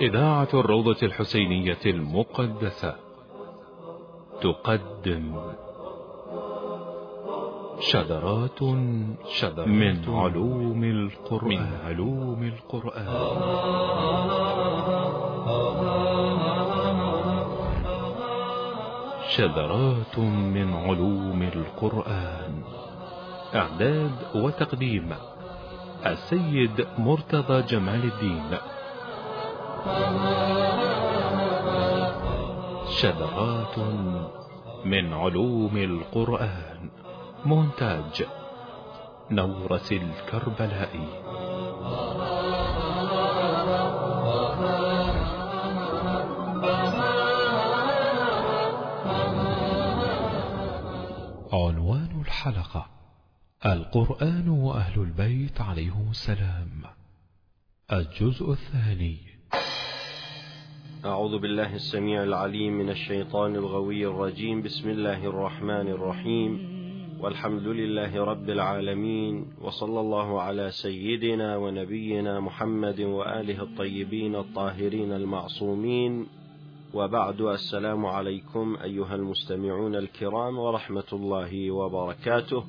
إذاعة الروضة الحسينية المقدسة. تقدم شذرات شذرات من علوم القرآن. من علوم القرآن. شذرات من علوم القرآن. إعداد وتقديم السيد مرتضى جمال الدين. شذرات من علوم القرآن. مونتاج نورس الكربلائي عنوان الحلقة القرآن وأهل البيت عليهم السلام. الجزء الثاني. أعوذ بالله السميع العليم من الشيطان الغوي الرجيم. بسم الله الرحمن الرحيم. والحمد لله رب العالمين. وصلى الله على سيدنا ونبينا محمد وآله الطيبين الطاهرين المعصومين. وبعد السلام عليكم أيها المستمعون الكرام ورحمة الله وبركاته.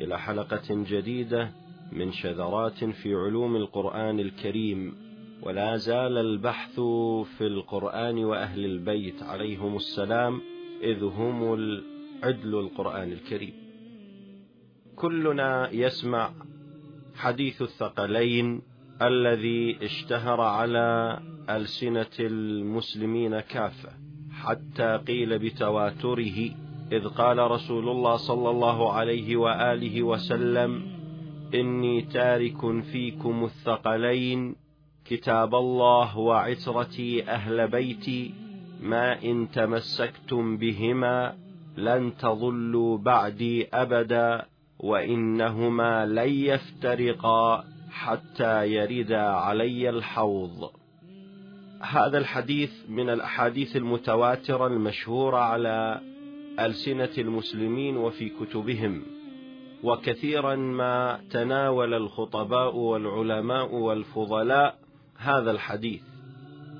إلى حلقة جديدة من شذرات في علوم القرآن الكريم. ولا زال البحث في القرآن وأهل البيت عليهم السلام إذ هم العدل القرآن الكريم. كلنا يسمع حديث الثقلين الذي اشتهر على ألسنة المسلمين كافة حتى قيل بتواتره إذ قال رسول الله صلى الله عليه وآله وسلم إني تارك فيكم الثقلين كتاب الله وعترتي أهل بيتي ما إن تمسكتم بهما لن تضلوا بعدي أبدا وإنهما لن يفترقا حتى يردا علي الحوض. هذا الحديث من الأحاديث المتواترة المشهورة على ألسنة المسلمين وفي كتبهم وكثيرا ما تناول الخطباء والعلماء والفضلاء هذا الحديث.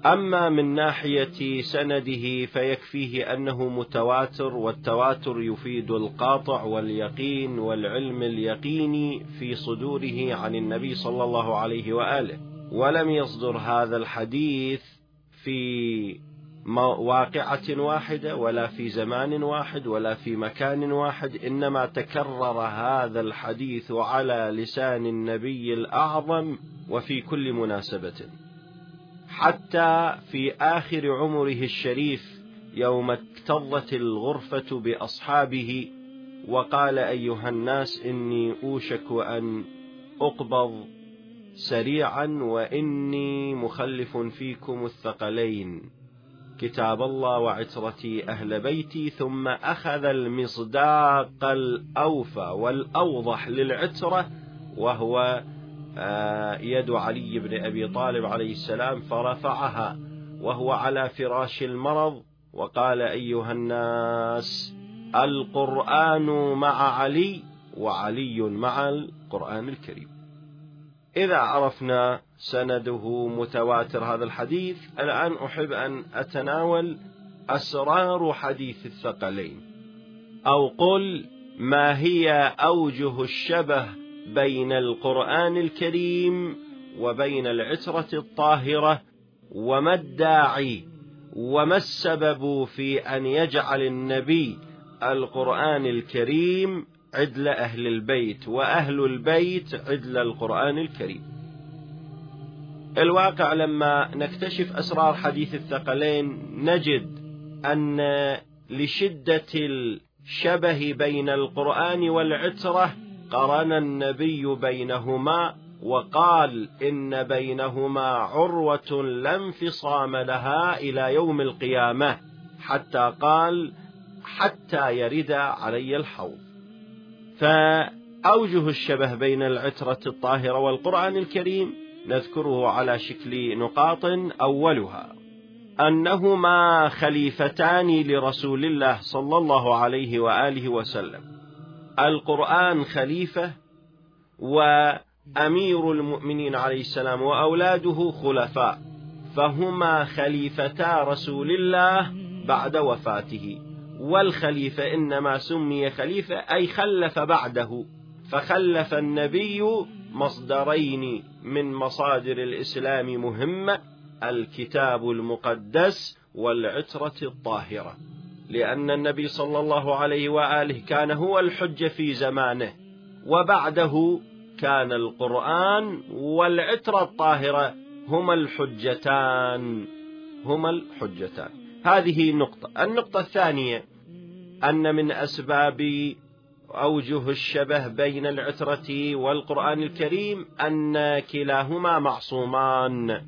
أما من ناحية سنده فيكفيه أنه متواتر والتواتر يفيد القاطع واليقين والعلم اليقيني في صدوره عن النبي صلى الله عليه وآله. ولم يصدر هذا الحديث في واقعة واحدة ولا في زمان واحد ولا في مكان واحد إنما تكرر هذا الحديث على لسان النبي الأعظم وفي كل مناسبة. حتى في آخر عمره الشريف يوم اكتظت الغرفة بأصحابه وقال أيها الناس إني أوشك أن أقبض سريعا وإني مخلف فيكم الثقلين. كتاب الله وعترتي أهل بيتي ثم أخذ المصداق الأوفى والأوضح للعترة وهو آه، يد علي بن أبي طالب عليه السلام فرفعها وهو على فراش المرض وقال أيها الناس القرآن مع علي وعلي مع القرآن الكريم. إذا عرفنا سنده متواتر هذا الحديث الآن أحب أن أتناول أسرار حديث الثقلين. أو قل ما هي أوجه الشبه بين القرآن الكريم وبين العترة الطاهرة وما الداعي وما السبب في أن يجعل النبي القرآن الكريم عدل أهل البيت وأهل البيت عدل القرآن الكريم. الواقع لما نكتشف أسرار حديث الثقلين نجد أن لشدة الشبه بين القرآن والعترة قرن النبي بينهما وقال إن بينهما عروة لا انفصام لها إلى يوم القيامة حتى قال حتى يرد علي الحوض. فأوجه الشبه بين العترة الطاهرة والقرآن الكريم نذكره على شكل نقاط أولها أنهما خليفتان لرسول الله صلى الله عليه وآله وسلم. القرآن خليفة وأمير المؤمنين عليه السلام وأولاده خلفاء فهما خليفتا رسول الله بعد وفاته. والخليفة إنما سمي خليفة أي خلف بعده. فخلف النبي مصدرين من مصادر الإسلام مهمة الكتاب المقدس والعترة الطاهرة. لأن النبي صلى الله عليه وآله كان هو الحجة في زمانه وبعده كان القرآن والعترة الطاهرة هما الحجتان هما الحجتان. هذه نقطة النقطة الثانية أن من أسباب أوجه الشبه بين العترة والقرآن الكريم أن كلاهما معصومان.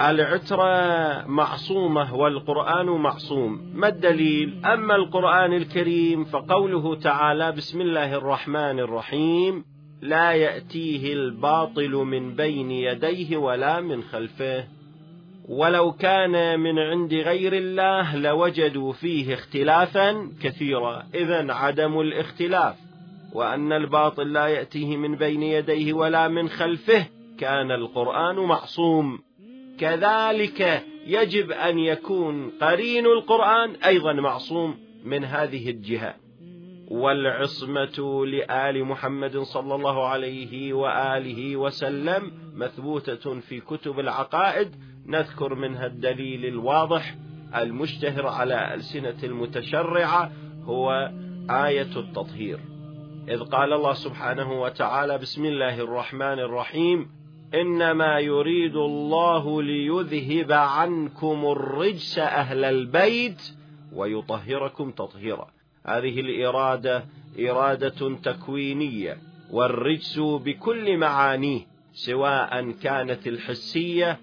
العترة معصومة والقرآن معصوم. ما الدليل؟ أما القرآن الكريم فقوله تعالى بسم الله الرحمن الرحيم لا يأتيه الباطل من بين يديه ولا من خلفه. ولو كان من عند غير الله لوجدوا فيه اختلافا كثيرا. إذا عدم الاختلاف وأن الباطل لا يأتيه من بين يديه ولا من خلفه كان القرآن معصوم. كذلك يجب أن يكون قرين القرآن أيضا معصوم من هذه الجهة. والعصمة لآل محمد صلى الله عليه وآله وسلم مثبوتة في كتب العقائد نذكر منها الدليل الواضح المشتهر على ألسنة المتشرعة هو آية التطهير. إذ قال الله سبحانه وتعالى بسم الله الرحمن الرحيم إنما يريد الله ليذهب عنكم الرجس أهل البيت ويطهركم تطهيرا. هذه الإرادة إرادة تكوينية والرجس بكل معانيه سواء كانت الحسية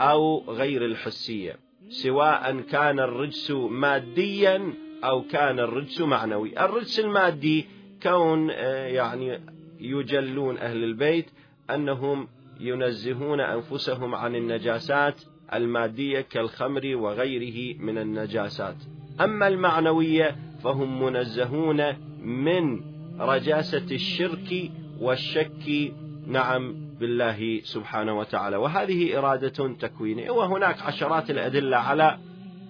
أو غير الحسية سواء كان الرجس ماديا أو كان الرجس معنوي. الرجس المادي كون آه، يعني يجلون أهل البيت أنهم ينزهون أنفسهم عن النجاسات المادية كالخمر وغيره من النجاسات. أما المعنوية فهم منزهون من رجاسة الشرك والشك. نعم بالله سبحانه وتعالى. وهذه إرادة تكوينية. وهناك عشرات الأدلة على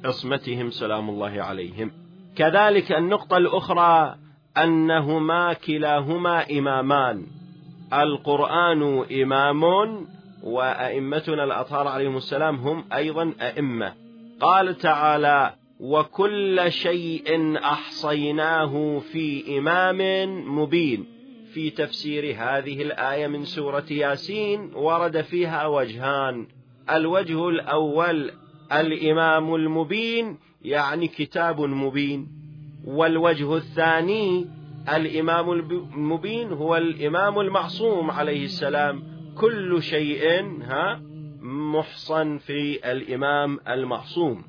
عصمتهم سلام الله عليهم. كذلك النقطة الأخرى أنهما كلاهما إمامان. القرآن إمام وأئمتنا الأطهار عليهم السلام هم أيضا أئمة. قال تعالى وكل شيء أحصيناه في إمام مبين. في تفسير هذه الآية من سورة ياسين ورد فيها وجهان. الوجه الأول الإمام المبين يعني كتاب مبين. والوجه الثاني الإمام المبين هو الإمام المعصوم عليه السلام. كل شيء ها محصن في الإمام المعصوم.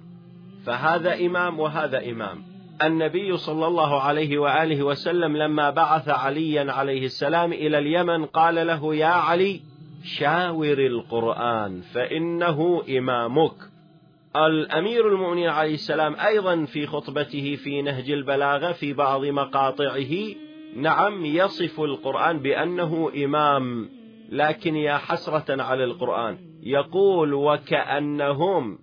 فهذا إمام وهذا إمام. النبي صلى الله عليه وآله وسلم لما بعث عليا عليه السلام إلى اليمن قال له يا علي شاور القرآن فإنه إمامك. الأمير المؤمنين عليه السلام أيضا في خطبته في نهج البلاغة في بعض مقاطعه نعم يصف القرآن بأنه إمام لكن يا حسرة على القرآن. يقول وكأنهم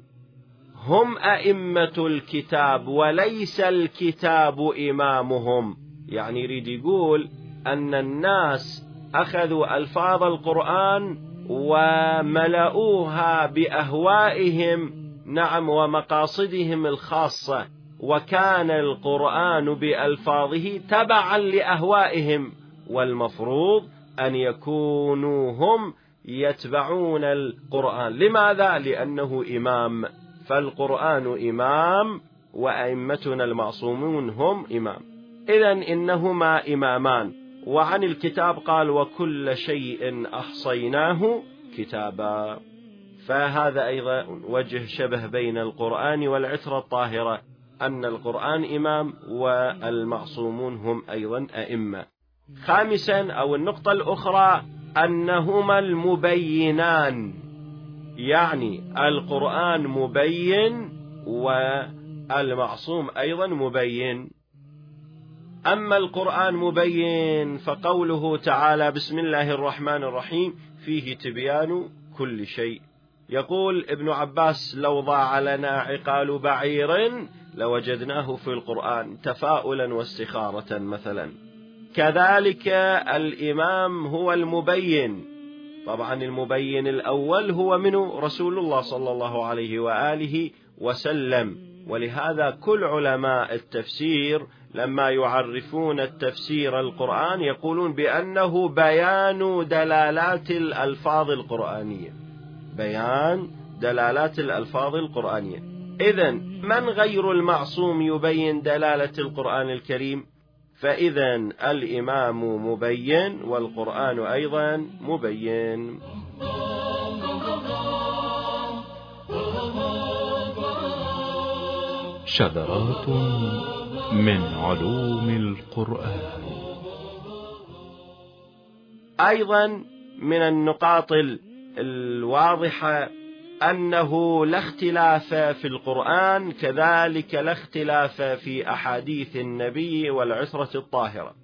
هم أئمة الكتاب وليس الكتاب إمامهم. يعني يريد يقول أن الناس أخذوا ألفاظ القرآن وملؤوها بأهوائهم نعم ومقاصدهم الخاصة. وكان القرآن بألفاظه تبعا لأهوائهم والمفروض أن يكونوا هم يتبعون القرآن. لماذا؟ لأنه إمام. فالقرآن إمام وأئمتنا المعصومون هم إمام. إذا إنهما إمامان. وعن الكتاب قال وكل شيء أحصيناه كتابا. فهذا أيضا وجه شبه بين القرآن والعترة الطاهرة أن القرآن إمام والمعصومون هم أيضا أئمة. خامسا أو النقطة الأخرى أنهما المبينان. يعني القرآن مبين والمعصوم أيضا مبين. أما القرآن مبين فقوله تعالى بسم الله الرحمن الرحيم فيه تبيان كل شيء. يقول ابن عباس لو ضاع لنا عقال بعير لوجدناه في القرآن تفاؤلا واستخارة مثلا. كذلك الإمام هو المبين. طبعا المبين الأول هو منه رسول الله صلى الله عليه وآله وسلم. ولهذا كل علماء التفسير لما يعرفون التفسير القرآن يقولون بأنه بيان دلالات الألفاظ القرآنية. بيان دلالات الألفاظ القرآنية. إذا من غير المعصوم يبين دلالة القرآن الكريم؟ فإذا الإمام مبين والقرآن أيضا مبين. شذرات من علوم القرآن. أيضا من النقاط الواضحة أنه لا اختلاف في القرآن كذلك لا اختلاف في أحاديث النبي والعسرة الطاهرة.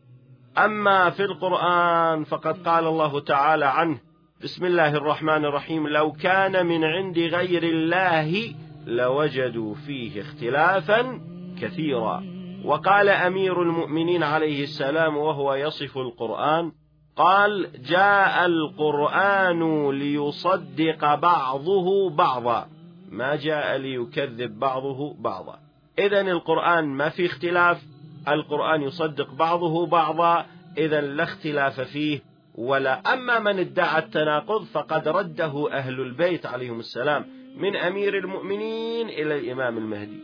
أما في القرآن فقد قال الله تعالى عنه بسم الله الرحمن الرحيم لو كان من عند غير الله لوجدوا فيه اختلافا كثيرا. وقال أمير المؤمنين عليه السلام وهو يصف القرآن قال جاء القرآن ليصدق بعضه بعضا. ما جاء ليكذب بعضه بعضا. إذا القرآن ما في اختلاف. القرآن يصدق بعضه بعضا. إذا لا اختلاف فيه. ولا أما من ادعى التناقض فقد رده أهل البيت عليهم السلام من أمير المؤمنين إلى الإمام المهدي.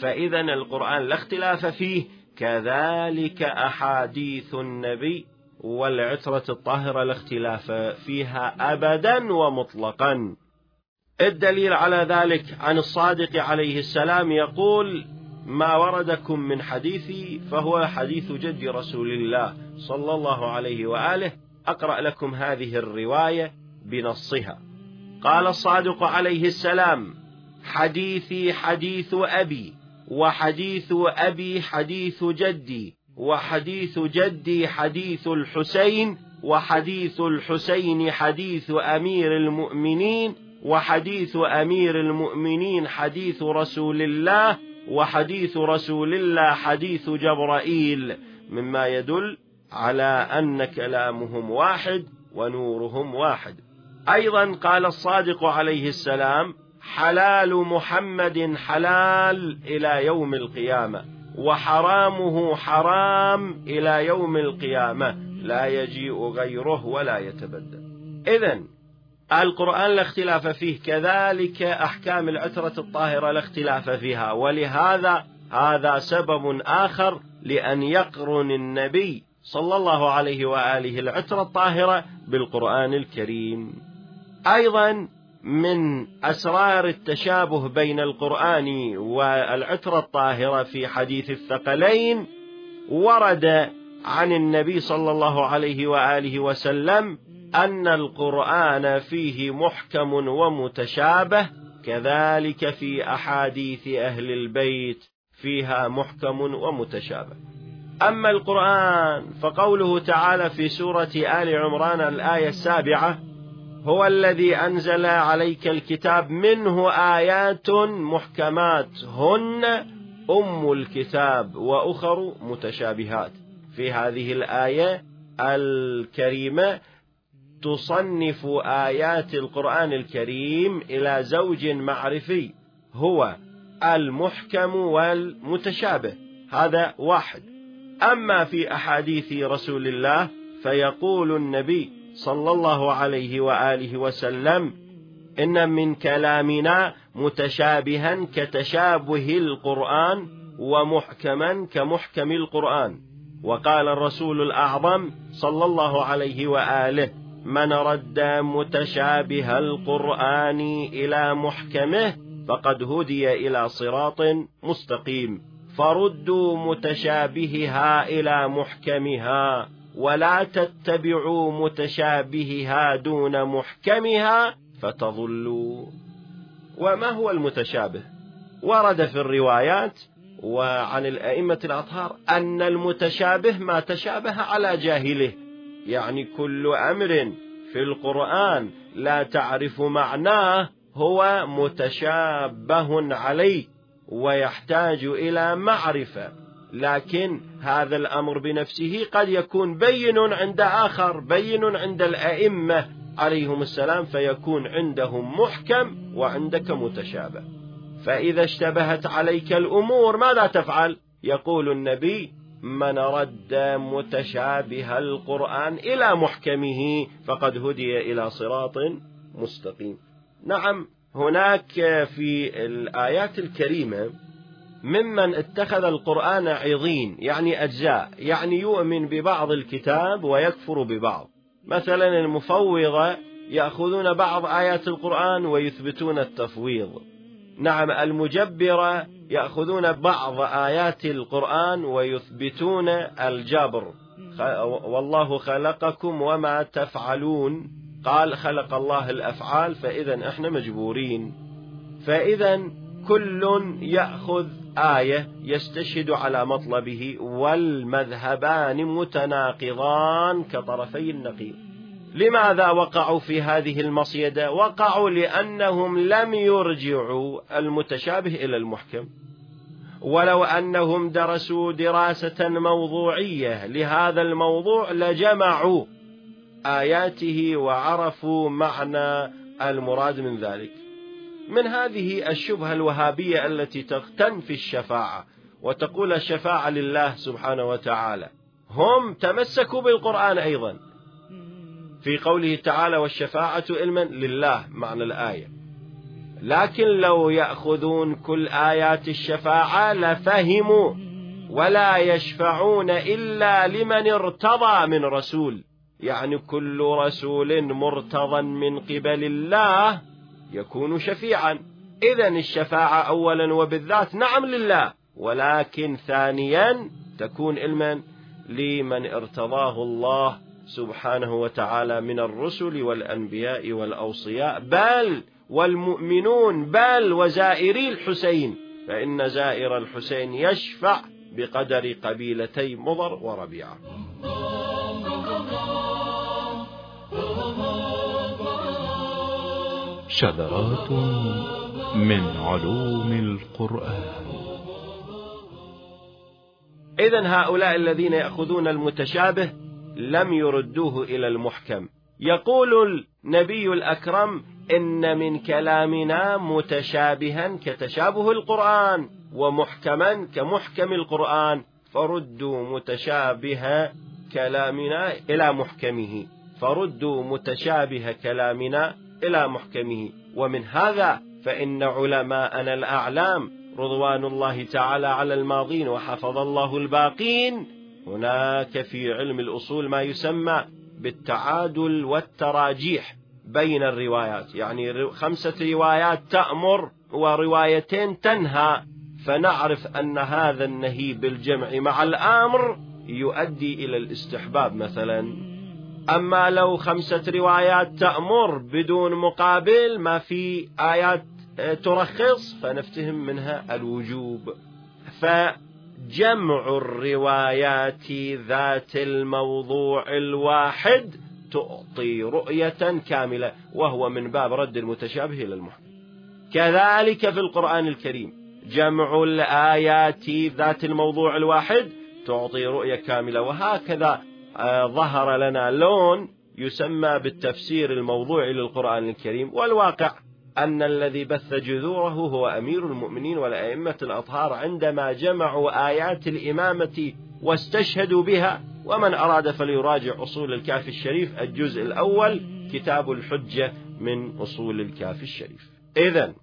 فإذا القرآن لا اختلاف فيه. كذلك أحاديث النبي والعترة الطاهرة لا اختلاف فيها أبدا ومطلقا. الدليل على ذلك عن الصادق عليه السلام يقول ما وردكم من حديثي فهو حديث جد رسول الله صلى الله عليه وآله. أقرأ لكم هذه الرواية بنصها. قال الصادق عليه السلام حديثي حديث أبي وحديث أبي حديث جدي. وحديث جدي حديث الحسين وحديث الحسين حديث أمير المؤمنين وحديث أمير المؤمنين حديث رسول الله وحديث رسول الله حديث جبرائيل. مما يدل على أن كلامهم واحد ونورهم واحد. أيضا قال الصادق عليه السلام حلال محمد حلال إلى يوم القيامة. وحرامه حرام إلى يوم القيامة. لا يجيء غيره ولا يتبدل. إذا القرآن لا اختلاف فيه. كذلك أحكام العترة الطاهرة لا اختلاف فيها. ولهذا هذا سبب آخر لأن يقرن النبي صلى الله عليه وآله العترة الطاهرة بالقرآن الكريم. أيضا من أسرار التشابه بين القرآن والعترة الطاهرة في حديث الثقلين ورد عن النبي صلى الله عليه وآله وسلم أن القرآن فيه محكم ومتشابه كذلك في أحاديث أهل البيت فيها محكم ومتشابه. أما القرآن فقوله تعالى في سورة آل عمران الآية السابعة هو الذي أنزل عليك الكتاب منه آيات محكمات هن أم الكتاب وأخر متشابهات. في هذه الآية الكريمة تصنف آيات القرآن الكريم إلى زوج معرفي هو المحكم والمتشابه. هذا واحد. أما في أحاديث رسول الله فيقول النبي صلى الله عليه وآله وسلم إن من كلامنا متشابها كتشابه القرآن ومحكما كمحكم القرآن. وقال الرسول الأعظم صلى الله عليه وآله من رد متشابه القرآن إلى محكمه فقد هدي إلى صراط مستقيم. فردوا متشابهها إلى محكمها ولا تتبعوا متشابهها دون محكمها فتضلوا. وما هو المتشابه؟ ورد في الروايات وعن الأئمة الأطهار أن المتشابه ما تشابه على جاهله. يعني كل أمر في القرآن لا تعرف معناه هو متشابه عليك ويحتاج إلى معرفة. لكن هذا الأمر بنفسه قد يكون بين عند آخر بين عند الأئمة عليهم السلام فيكون عندهم محكم وعندك متشابه فإذا اشتبهت عليك الأمور ماذا تفعل؟ يقول النبي من رد متشابه القرآن إلى محكمه فقد هدي إلى صراط مستقيم. نعم هناك في الآيات الكريمة ممن اتخذ القرآن عظين يعني أجزاء يعني يؤمن ببعض الكتاب ويكفر ببعض. مثلا المفوضة يأخذون بعض آيات القرآن ويثبتون التفويض. نعم المجبرة يأخذون بعض آيات القرآن ويثبتون الجبر. والله خلقكم وما تفعلون. قال خلق الله الأفعال فإذا إحنا مجبورين. فإذا كل يأخذ آية يستشهد على مطلبه والمذهبان متناقضان كطرفي النقيض لماذا وقعوا في هذه المصيدة؟ وقعوا لأنهم لم يرجعوا المتشابه إلى المحكم. ولو أنهم درسوا دراسة موضوعية لهذا الموضوع لجمعوا آياته وعرفوا معنى المراد من ذلك. من هذه الشبهة الوهابية التي تنفي الشفاعة وتقول الشفاعة لله سبحانه وتعالى. هم تمسكوا بالقرآن أيضا. في قوله تعالى والشفاعة علما لله معنى الآية. لكن لو يأخذون كل آيات الشفاعة لفهموا ولا يشفعون إلا لمن ارتضى من رسول. يعني كل رسول مرتضى من قبل الله يكون شفيعا. إذا الشفاعة أولا وبالذات نعم لله ولكن ثانيا تكون علما لمن ارتضاه الله سبحانه وتعالى من الرسل والأنبياء والأوصياء. بل والمؤمنون بل وزائري الحسين فإن زائر الحسين يشفع بقدر قبيلتي مضر وربيعة. شذرات من علوم القرآن. إذا هؤلاء الذين يأخذون المتشابه لم يردوه إلى المحكم. يقول النبي الأكرم إن من كلامنا متشابها كتشابه القرآن ومحكما كمحكم القرآن. فردوا متشابه كلامنا إلى محكمه. فردوا متشابه كلامنا إلى محكمه. ومن هذا فإن علماءنا الأعلام رضوان الله تعالى على الماضين وحفظ الله الباقين. هناك في علم الأصول ما يسمى بالتعادل والتراجيح بين الروايات. يعني خمسة روايات تأمر وروايتين تنهى. فنعرف أن هذا النهي بالجمع مع الأمر يؤدي إلى الاستحباب مثلا. أما لو خمسة روايات تأمر بدون مقابل ما في آيات ترخص فنفتهم منها الوجوب. فجمع الروايات ذات الموضوع الواحد تعطي رؤية كاملة وهو من باب رد المتشابه إلى المحكم كذلك في القرآن الكريم جمع الآيات ذات الموضوع الواحد تعطي رؤية كاملة وهكذا آه، ظهر لنا لون يسمى بالتفسير الموضوعي للقرآن الكريم والواقع أن الذي بث جذوره هو أمير المؤمنين والأئمة الأطهار عندما جمعوا آيات الإمامة واستشهدوا بها ومن أراد فليراجع أصول الكافي الشريف الجزء الأول كتاب الحجة من أصول الكافي الشريف. إذا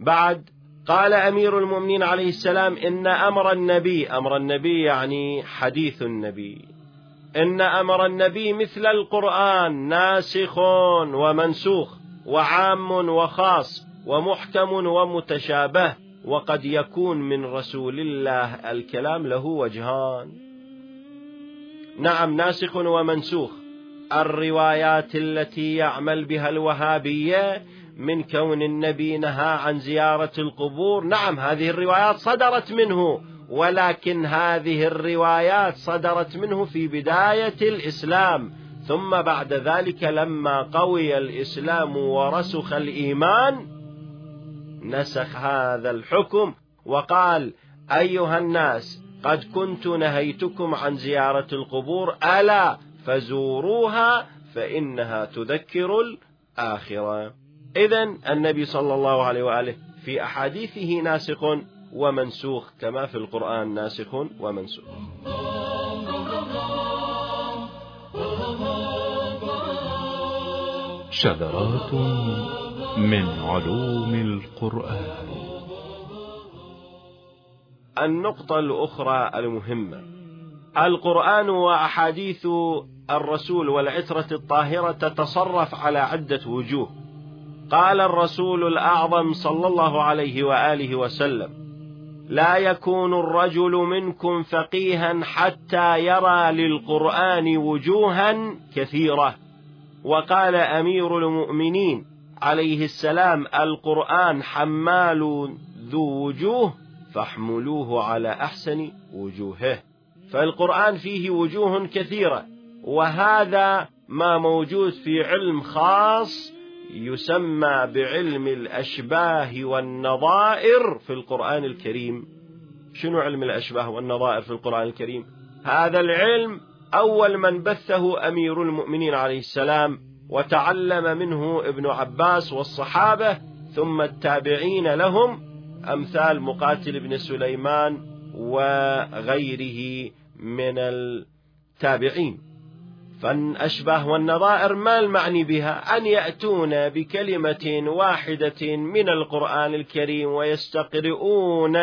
بعد قال أمير المؤمنين عليه السلام إن أمر النبي أمر النبي يعني حديث النبي. إن أمر النبي مثل القرآن ناسخ ومنسوخ وعام وخاص ومحكم ومتشابه وقد يكون من رسول الله الكلام له وجهان. نعم ناسخ ومنسوخ. الروايات التي يعمل بها الوهابية من كون النبي نهى عن زيارة القبور نعم هذه الروايات صدرت منه. ولكن هذه الروايات صدرت منه في بداية الإسلام ثم بعد ذلك لما قوي الإسلام ورسخ الإيمان نسخ هذا الحكم وقال أيها الناس قد كنت نهيتكم عن زيارة القبور ألا فزوروها فإنها تذكر الآخرة. إذا النبي صلى الله عليه وآله في أحاديثه ناسخ ومنسوخ كما في القرآن ناسخ ومنسوخ. شذرات من علوم القرآن. النقطة الأخرى المهمة. القرآن وأحاديث الرسول والعترة الطاهرة تتصرف على عدة وجوه. قال الرسول الأعظم صلى الله عليه وآله وسلم لا يكون الرجل منكم فقيها حتى يرى للقرآن وجوها كثيرة. وقال أمير المؤمنين عليه السلام القرآن حمال ذو وجوه فاحملوه على أحسن وجوهه. فالقرآن فيه وجوه كثيرة وهذا ما موجود في علم خاص يسمى بعلم الأشباه والنظائر في القرآن الكريم. شنو علم الأشباه والنظائر في القرآن الكريم؟ هذا العلم أول من بثه أمير المؤمنين عليه السلام وتعلم منه ابن عباس والصحابة ثم التابعين لهم أمثال مقاتل بن سليمان وغيره من التابعين. فالأشباه والنظائر ما المعني بها؟ أن يأتون بكلمة واحدة من القرآن الكريم ويستقرؤون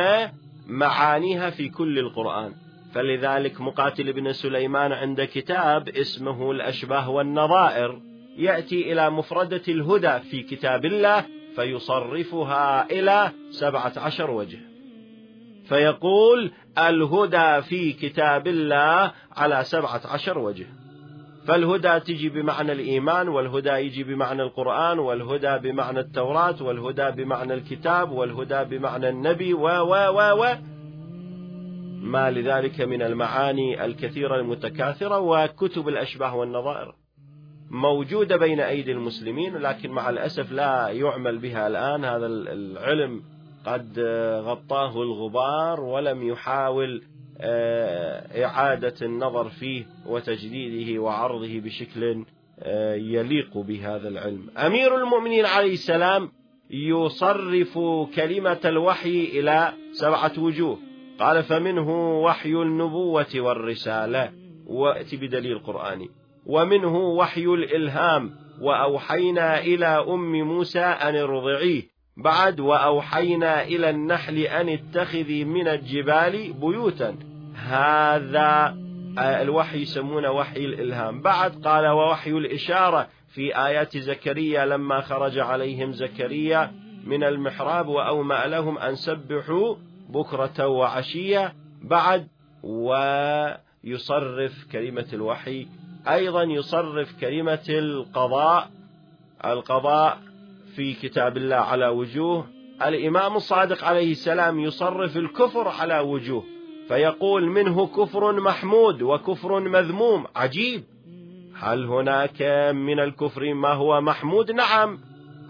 معانيها في كل القرآن. فلذلك مقاتل بن سليمان عند كتاب اسمه الأشباه والنظائر. يأتي إلى مفردة الهدى في كتاب الله فيصرفها إلى سبعة عشر وجه. فيقول الهدى في كتاب الله على سبعة عشر وجه. فالهدى تجي بمعنى الإيمان والهدى يجي بمعنى القرآن والهدى بمعنى التوراة والهدى بمعنى الكتاب والهدى بمعنى النبي و و و و. ما لذلك من المعاني الكثيرة المتكاثرة وكتب الأشباه والنظائر. موجودة بين أيدي المسلمين لكن مع الأسف لا يعمل بها الآن. هذا العلم قد غطاه الغبار ولم يحاول إعادة النظر فيه وتجديده وعرضه بشكل آه، يليق بهذا العلم. أمير المؤمنين عليه السلام يصرف كلمة الوحي إلى سبعة وجوه. قال فمنه وحي النبوة والرسالة وأتي بدليل قرآني. ومنه وحي الإلهام وأوحينا إلى أم موسى أن ارضعيه بعد وأوحينا إلى النحل أن اتخذي من الجبال بيوتا هذا آه، الوحي يسمونه وحي الإلهام. بعد قال ووحي الإشارة في آيات زكريا لما خرج عليهم زكريا من المحراب وأومأ لهم أن سبحوا بكرة وعشية. بعد ويصرف كلمة الوحي أيضا يصرف كلمة القضاء. القضاء في كتاب الله على وجوه. الإمام الصادق عليه السلام يصرف الكفر على وجوه. فيقول منه كفر محمود وكفر مذموم. عجيب. هل هناك من الكفر ما هو محمود؟ نعم.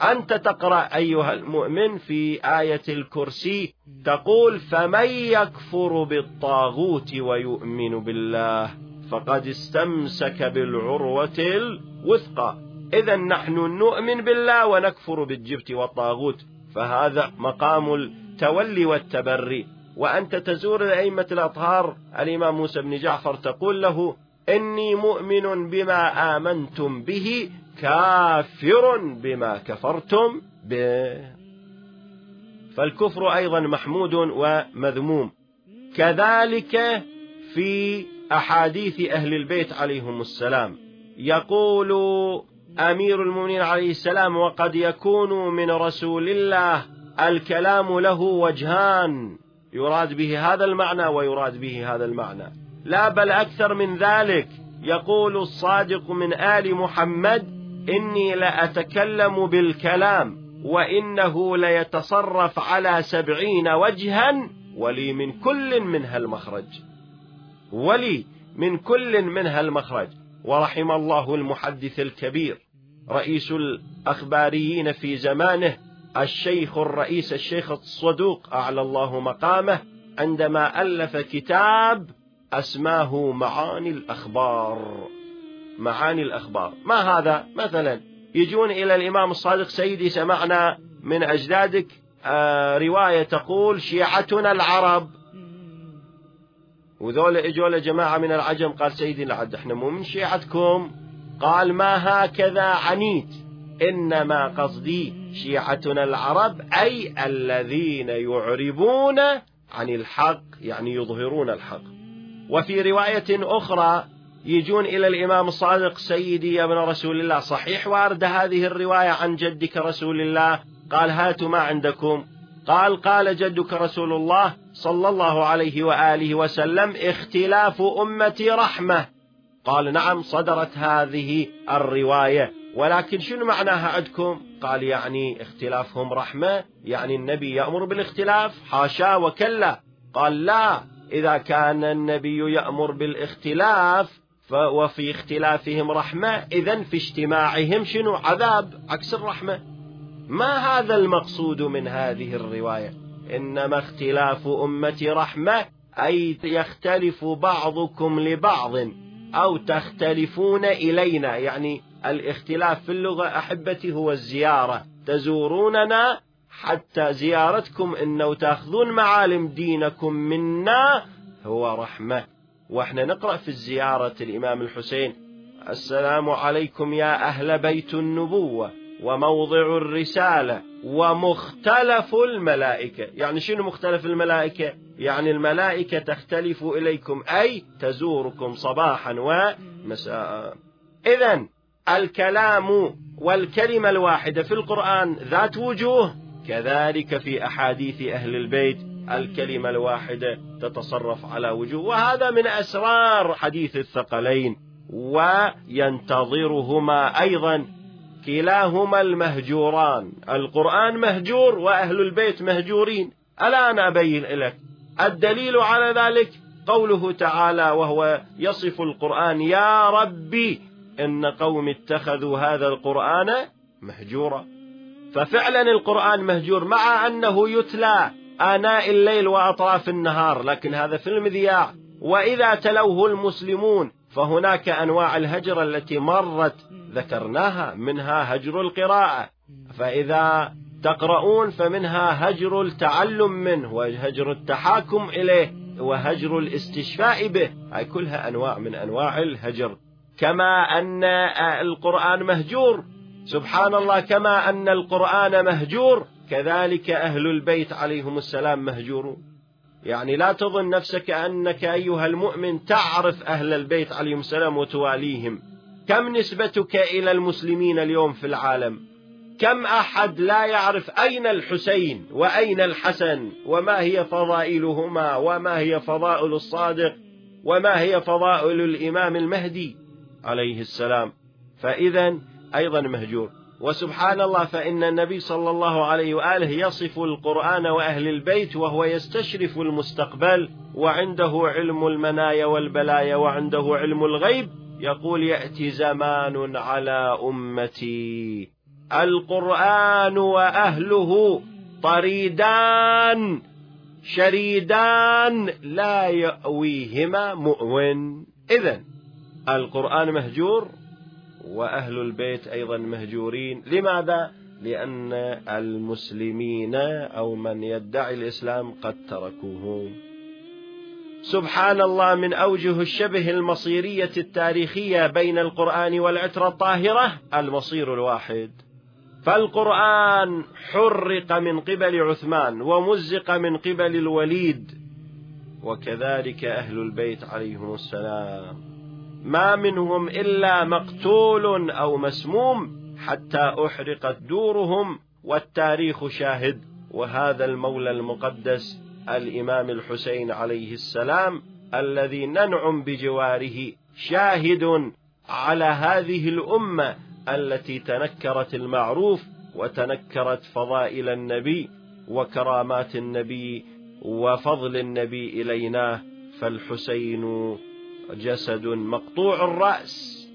أنت تقرأ أيها المؤمن في آية الكرسي تقول فمن يكفر بالطاغوت ويؤمن بالله فقد استمسك بالعروة الوثقى. إذا نحن نؤمن بالله ونكفر بالجبت والطاغوت فهذا مقام التولي والتبري. وأنت تزور الأئمة الأطهار. الإمام موسى بن جعفر تقول له إني مؤمن بما آمنتم به كافر بما كفرتم به. فالكفر أيضا محمود ومذموم. كذلك في أحاديث أهل البيت عليهم السلام. يقول أمير المؤمنين عليه السلام وقد يكون من رسول الله الكلام له وجهان. يراد به هذا المعنى ويراد به هذا المعنى. لا بل أكثر من ذلك يقول الصادق من آل محمد إني لأتكلم بالكلام وإنه ليتصرف على سبعين وجها ولي من كل منها المخرج. ولي من كل منها المخرج. ورحم الله المحدث الكبير رئيس الأخباريين في زمانه الشيخ الرئيس الشيخ الصدوق أعلى الله مقامه عندما ألف كتاب أسماه معاني الأخبار. معاني الأخبار. ما هذا؟ مثلا يجون إلى الإمام الصادق سيدي سمعنا من أجدادك آه رواية تقول شيعتنا العرب. وذول اجوا جماعة من العجم قال سيدي العد إحنا مو من شيعتكم. قال ما هكذا عنيت. إنما قصدي شيعتنا العرب أي الذين يعربون عن الحق يعني يظهرون الحق. وفي رواية أخرى يجون إلى الإمام الصادق سيدي يا ابن رسول الله. صحيح وارد هذه الرواية عن جدك رسول الله؟ قال هاتوا ما عندكم. قال قال جدك رسول الله صلى الله عليه وآله وسلم اختلاف أمتي رحمة. قال نعم صدرت هذه الرواية. ولكن شنو معناها عندكم؟ قال يعني اختلافهم رحمة يعني النبي يأمر بالاختلاف حاشا وكلا. قال لا إذا كان النبي يأمر بالاختلاف وفي اختلافهم رحمة إذا في اجتماعهم شنو؟ عذاب عكس الرحمة. ما هذا المقصود من هذه الرواية؟ إنما اختلاف أمتي رحمة أي يختلف بعضكم لبعض أو تختلفون إلينا. يعني الاختلاف في اللغة أحبتي هو الزيارة. تزوروننا حتى زيارتكم إنه تأخذون معالم دينكم منا هو رحمة. وإحنا نقرأ في الزيارة الإمام الحسين. السلام عليكم يا أهل بيت النبوة وموضع الرسالة ومختلف الملائكة. يعني شنو مختلف الملائكة؟ يعني الملائكة تختلف إليكم أي تزوركم صباحا ومساء. إذا الكلام والكلمة الواحدة في القرآن ذات وجوه كذلك في أحاديث أهل البيت الكلمة الواحدة تتصرف على وجوه. وهذا من أسرار حديث الثقلين وينتظرهما أيضا كلاهما المهجوران. القرآن مهجور وأهل البيت مهجورين. الآن أبين لك الدليل على ذلك قوله تعالى وهو يصف القرآن يا ربي إن قوم اتخذوا هذا القرآن مهجورا. ففعلا القرآن مهجور مع أنه يتلى آناء الليل وأطراف النهار لكن هذا في المذياع. وإذا تلوه المسلمون فهناك أنواع الهجر التي مرت ذكرناها منها هجر القراءة. فإذا تقرؤون فمنها هجر التعلم منه وهجر التحاكم إليه وهجر الاستشفاء به. هاي كلها أنواع من أنواع الهجر. كما أن القرآن مهجور. سبحان الله كما أن القرآن مهجور. كذلك أهل البيت عليهم السلام مهجورون. يعني لا تظن نفسك أنك أيها المؤمن تعرف أهل البيت عليهم السلام وتواليهم. كم نسبتك إلى المسلمين اليوم في العالم؟ كم أحد لا يعرف أين الحسين وأين الحسن؟ وما هي فضائلهما؟ وما هي فضائل الصادق؟ وما هي فضائل الإمام المهدي؟ عليه السلام. فإذا أيضا مهجور. وسبحان الله فإن النبي صلى الله عليه وآله يصف القرآن وأهل البيت وهو يستشرف المستقبل وعنده علم المنايا والبلايا وعنده علم الغيب يقول يأتي زمان على أمتي. القرآن وأهله طريدان شريدان لا يأويهما مؤون. إذا القرآن مهجور وأهل البيت أيضا مهجورين. لماذا؟ لأن المسلمين أو من يدعي الإسلام قد تركوه. سبحان الله من أوجه الشبه المصيرية التاريخية بين القرآن والعترة الطاهرة المصير الواحد. فالقرآن حرق من قبل عثمان ومزق من قبل الوليد وكذلك أهل البيت عليهم السلام. ما منهم إلا مقتول أو مسموم حتى أحرقت دورهم والتاريخ شاهد. وهذا المولى المقدس الإمام الحسين عليه السلام الذي ننعم بجواره شاهد على هذه الأمة التي تنكرت المعروف وتنكرت فضائل النبي وكرامات النبي وفضل النبي إلينا. فالحسين جسد مقطوع الرأس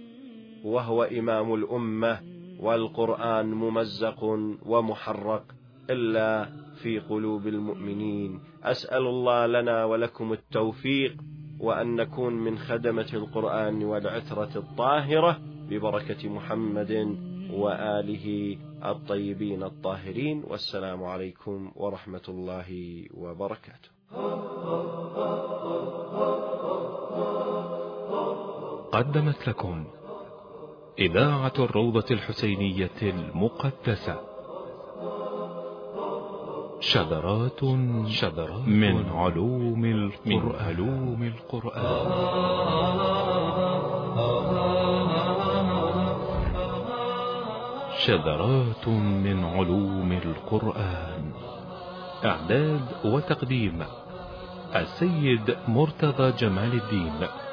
وهو إمام الأمة والقرآن ممزق ومحرق إلا في قلوب المؤمنين. أسأل الله لنا ولكم التوفيق وأن نكون من خدمة القرآن والعثرة الطاهرة ببركة محمد وآله الطيبين الطاهرين. والسلام عليكم ورحمة الله وبركاته. قدمت لكم إذاعة الروضة الحسينية المقدسة. شذرات شذرات من علوم القرآن, من علوم القرآن. شذرات من علوم القرآن. إعداد وتقديم السيد مرتضى جمال الدين.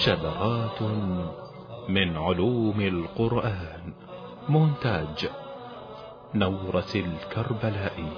شذرات من علوم القرآن مونتاج نورة الكربلائي.